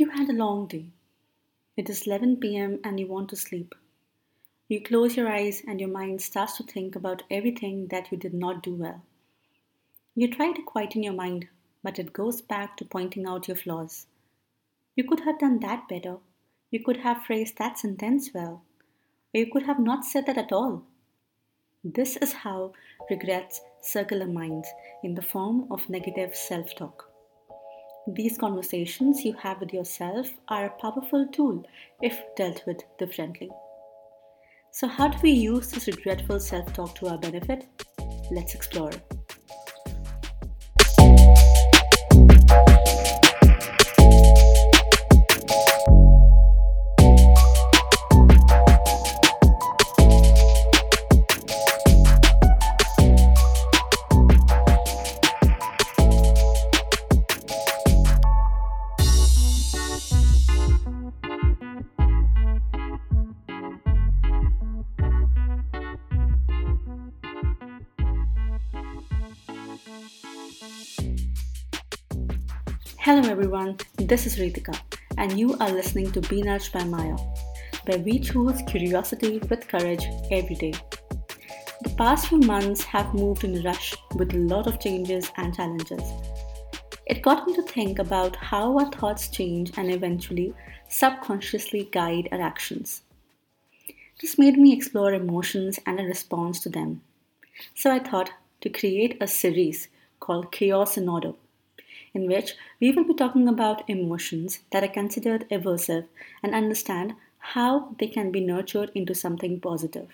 You had a long day. It is 11 pm and you want to sleep. You close your eyes and your mind starts to think about everything that you did not do well. You try to quieten your mind, but it goes back to pointing out your flaws. You could have done that better. You could have phrased that sentence well. Or you could have not said that at all. This is how regrets circle our minds in the form of negative self talk. These conversations you have with yourself are a powerful tool if dealt with differently. So, how do we use this regretful self talk to our benefit? Let's explore. Hello everyone, this is Ritika, and you are listening to Be Nudged by Maya, where we choose curiosity with courage every day. The past few months have moved in a rush with a lot of changes and challenges. It got me to think about how our thoughts change and eventually subconsciously guide our actions. This made me explore emotions and a response to them. So I thought to create a series called Chaos and Order in which we will be talking about emotions that are considered aversive and understand how they can be nurtured into something positive.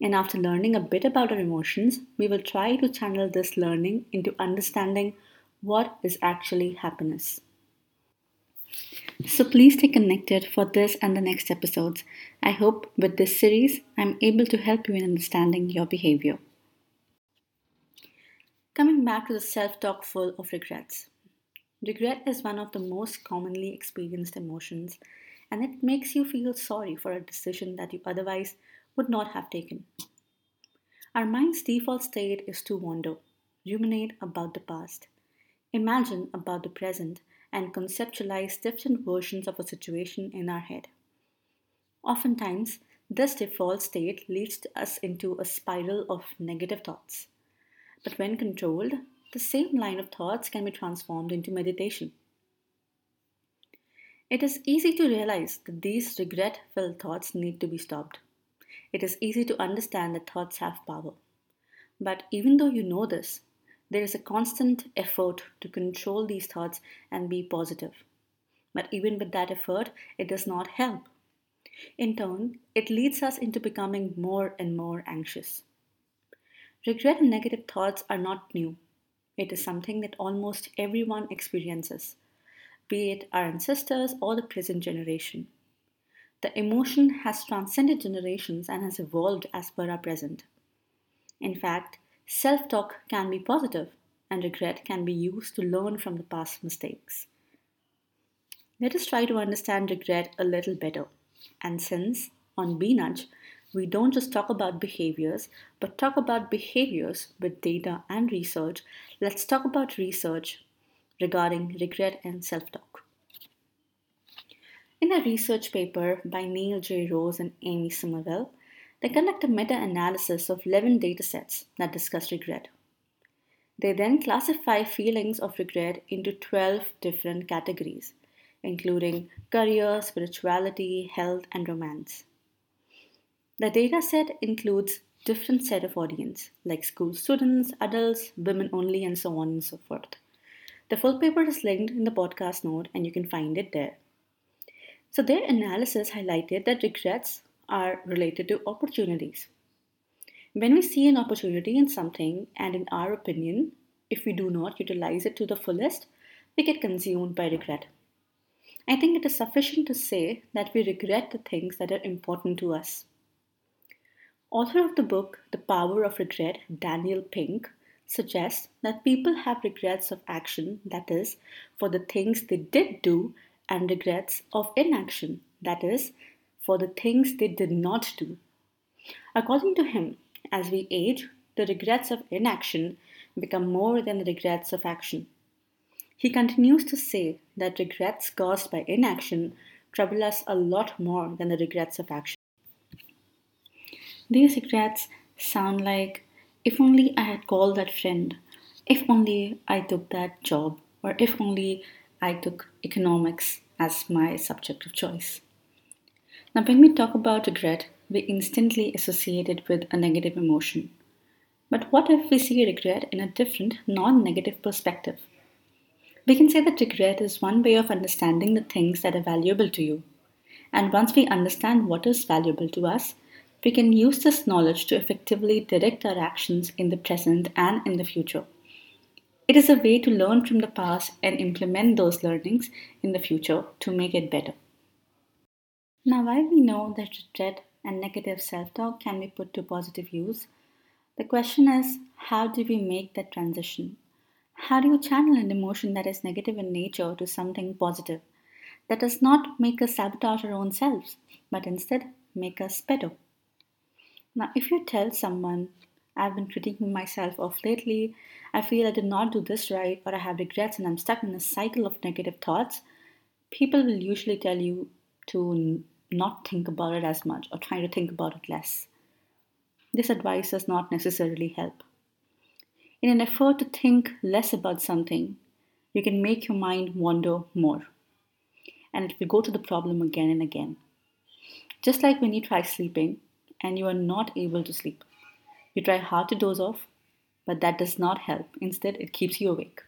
And after learning a bit about our emotions, we will try to channel this learning into understanding what is actually happiness. So please stay connected for this and the next episodes. I hope with this series, I'm able to help you in understanding your behavior. Coming back to the self talk full of regrets. Regret is one of the most commonly experienced emotions, and it makes you feel sorry for a decision that you otherwise would not have taken. Our mind's default state is to wonder, ruminate about the past, imagine about the present, and conceptualize different versions of a situation in our head. Oftentimes, this default state leads us into a spiral of negative thoughts. But when controlled, the same line of thoughts can be transformed into meditation. It is easy to realize that these regret filled thoughts need to be stopped. It is easy to understand that thoughts have power. But even though you know this, there is a constant effort to control these thoughts and be positive. But even with that effort, it does not help. In turn, it leads us into becoming more and more anxious. Regret and negative thoughts are not new. It is something that almost everyone experiences, be it our ancestors or the present generation. The emotion has transcended generations and has evolved as per our present. In fact, self talk can be positive, and regret can be used to learn from the past mistakes. Let us try to understand regret a little better. And since on Be Nudge, we don't just talk about behaviors, but talk about behaviors with data and research. Let's talk about research regarding regret and self talk. In a research paper by Neal J. Roese and Amy Summerville, they conduct a meta analysis of 11 datasets that discuss regret. They then classify feelings of regret into 12 different categories, including career, spirituality, health, and romance. The dataset includes different set of audience like school students, adults, women only, and so on and so forth. The full paper is linked in the podcast note and you can find it there. So, their analysis highlighted that regrets are related to opportunities. When we see an opportunity in something, and in our opinion, if we do not utilize it to the fullest, we get consumed by regret. I think it is sufficient to say that we regret the things that are important to us. Author of the book The Power of Regret, Daniel Pink, suggests that people have regrets of action, that is, for the things they did do, and regrets of inaction, that is, for the things they did not do. According to him, as we age, the regrets of inaction become more than the regrets of action. he continues to say that regrets caused by inaction trouble us a lot more than the regrets of action. These regrets sound like if only I had called that friend, if only I took that job, or if only I took economics as my subject of choice. Now, when we talk about regret, we instantly associate it with a negative emotion. But what if we see regret in a different, non negative perspective? We can say that regret is one way of understanding the things that are valuable to you. And once we understand what is valuable to us, we can use this knowledge to effectively direct our actions in the present and in the future. It is a way to learn from the past and implement those learnings in the future to make it better. Now, while we know that regret and negative self talk can be put to positive use, the question is how do we make that transition? How do you channel an emotion that is negative in nature to something positive that does not make us sabotage our own selves, but instead make us better? Now, if you tell someone, I've been critiquing myself off lately, I feel I did not do this right, or I have regrets and I'm stuck in a cycle of negative thoughts, people will usually tell you to not think about it as much or try to think about it less. This advice does not necessarily help. In an effort to think less about something, you can make your mind wander more. And it will go to the problem again and again. Just like when you try sleeping and you are not able to sleep. You try hard to doze off, but that does not help. Instead, it keeps you awake.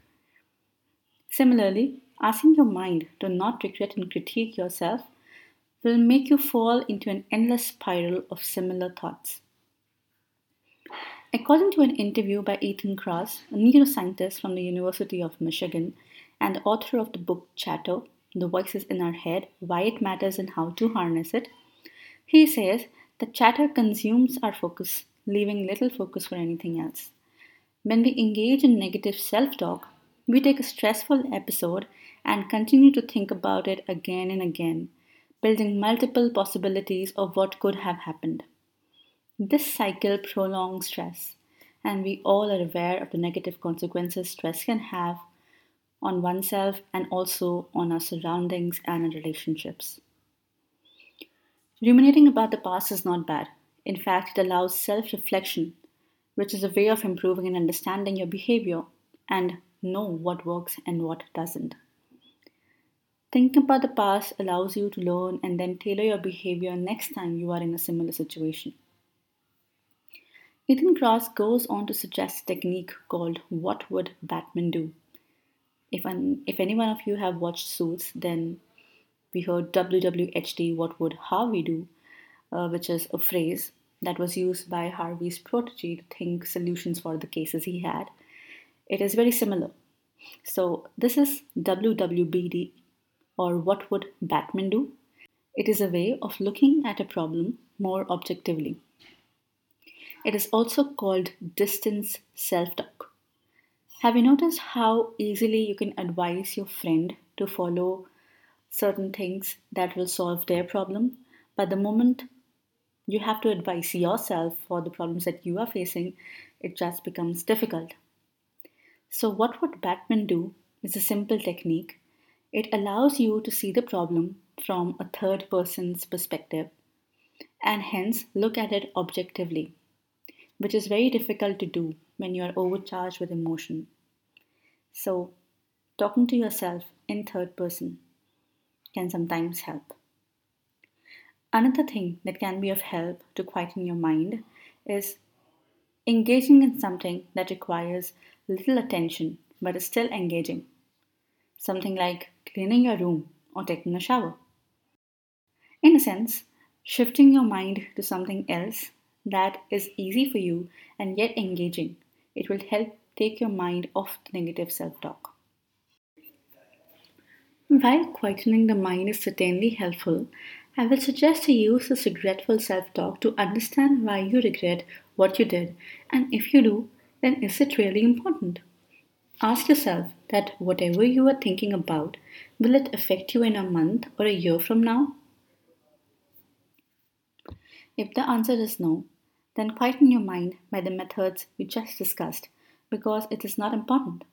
Similarly, asking your mind to not regret and critique yourself will make you fall into an endless spiral of similar thoughts. According to an interview by Ethan Kross, a neuroscientist from the University of Michigan and author of the book Chatter The Voices in Our Head Why It Matters and How to Harness It, he says that chatter consumes our focus, leaving little focus for anything else. When we engage in negative self talk, we take a stressful episode and continue to think about it again and again, building multiple possibilities of what could have happened. This cycle prolongs stress, and we all are aware of the negative consequences stress can have on oneself and also on our surroundings and our relationships. Ruminating about the past is not bad. In fact, it allows self reflection, which is a way of improving and understanding your behavior and know what works and what doesn't. Thinking about the past allows you to learn and then tailor your behavior next time you are in a similar situation. Ethan Kross goes on to suggest a technique called What Would Batman Do? If, an, if any one of you have watched Suits, then we heard WWHD, What Would Harvey Do? Uh, which is a phrase that was used by Harvey's protege to think solutions for the cases he had. It is very similar. So, this is WWBD, or What Would Batman Do? It is a way of looking at a problem more objectively. It is also called distance self talk. Have you noticed how easily you can advise your friend to follow certain things that will solve their problem? But the moment you have to advise yourself for the problems that you are facing, it just becomes difficult. So, what would Batman do is a simple technique. It allows you to see the problem from a third person's perspective and hence look at it objectively which is very difficult to do when you are overcharged with emotion. So, talking to yourself in third person can sometimes help. Another thing that can be of help to quieten your mind is engaging in something that requires little attention but is still engaging. Something like cleaning your room or taking a shower. In a sense, shifting your mind to something else that is easy for you and yet engaging. It will help take your mind off the negative self talk. While quietening the mind is certainly helpful, I will suggest to use this regretful self talk to understand why you regret what you did, and if you do, then is it really important? Ask yourself that whatever you are thinking about, will it affect you in a month or a year from now? If the answer is no, then quieten your mind by the methods we just discussed because it is not important.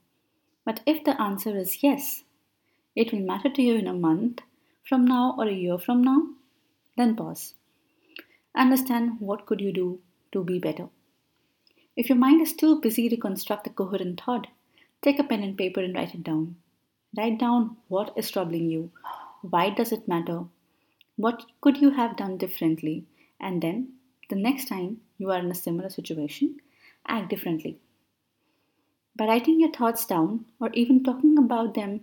But if the answer is yes, it will matter to you in a month from now or a year from now, then pause. Understand what could you do to be better. If your mind is too busy to construct a coherent thought, take a pen and paper and write it down. Write down what is troubling you, why does it matter, what could you have done differently, and then the next time you are in a similar situation, act differently. By writing your thoughts down or even talking about them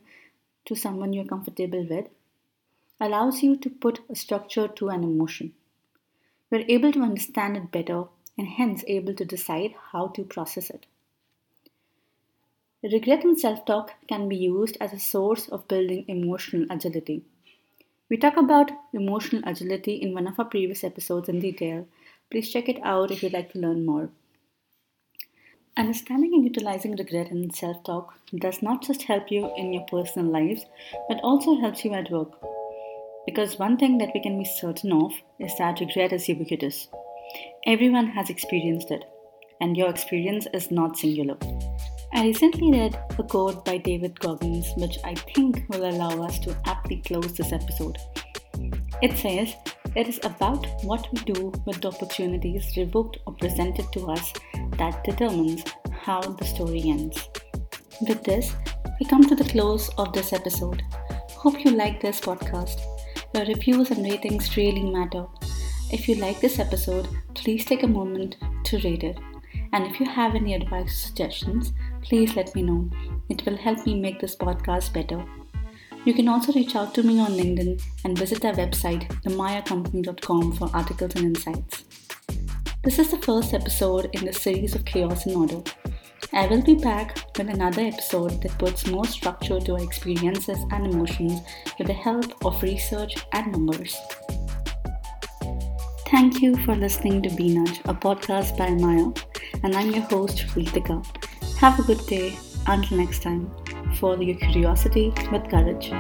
to someone you're comfortable with allows you to put a structure to an emotion. You're able to understand it better and hence able to decide how to process it. Regret and self talk can be used as a source of building emotional agility. We talk about emotional agility in one of our previous episodes in detail. Please check it out if you'd like to learn more. Understanding and utilizing regret and self talk does not just help you in your personal lives, but also helps you at work. Because one thing that we can be certain of is that regret is ubiquitous. Everyone has experienced it, and your experience is not singular. I recently read a quote by David Goggins, which I think will allow us to aptly close this episode. It says, It is about what we do with the opportunities revoked or presented to us that determines how the story ends. With this, we come to the close of this episode. Hope you like this podcast. Your reviews and ratings really matter. If you like this episode, please take a moment to rate it. And if you have any advice or suggestions, please let me know. It will help me make this podcast better. You can also reach out to me on LinkedIn and visit our website, themayacompany.com, for articles and insights. This is the first episode in the series of Chaos and Order. I will be back with another episode that puts more structure to our experiences and emotions with the help of research and numbers. Thank you for listening to Be Nudge, a podcast by Maya, and I'm your host, Ritika. Have a good day. Until next time, follow your curiosity with courage.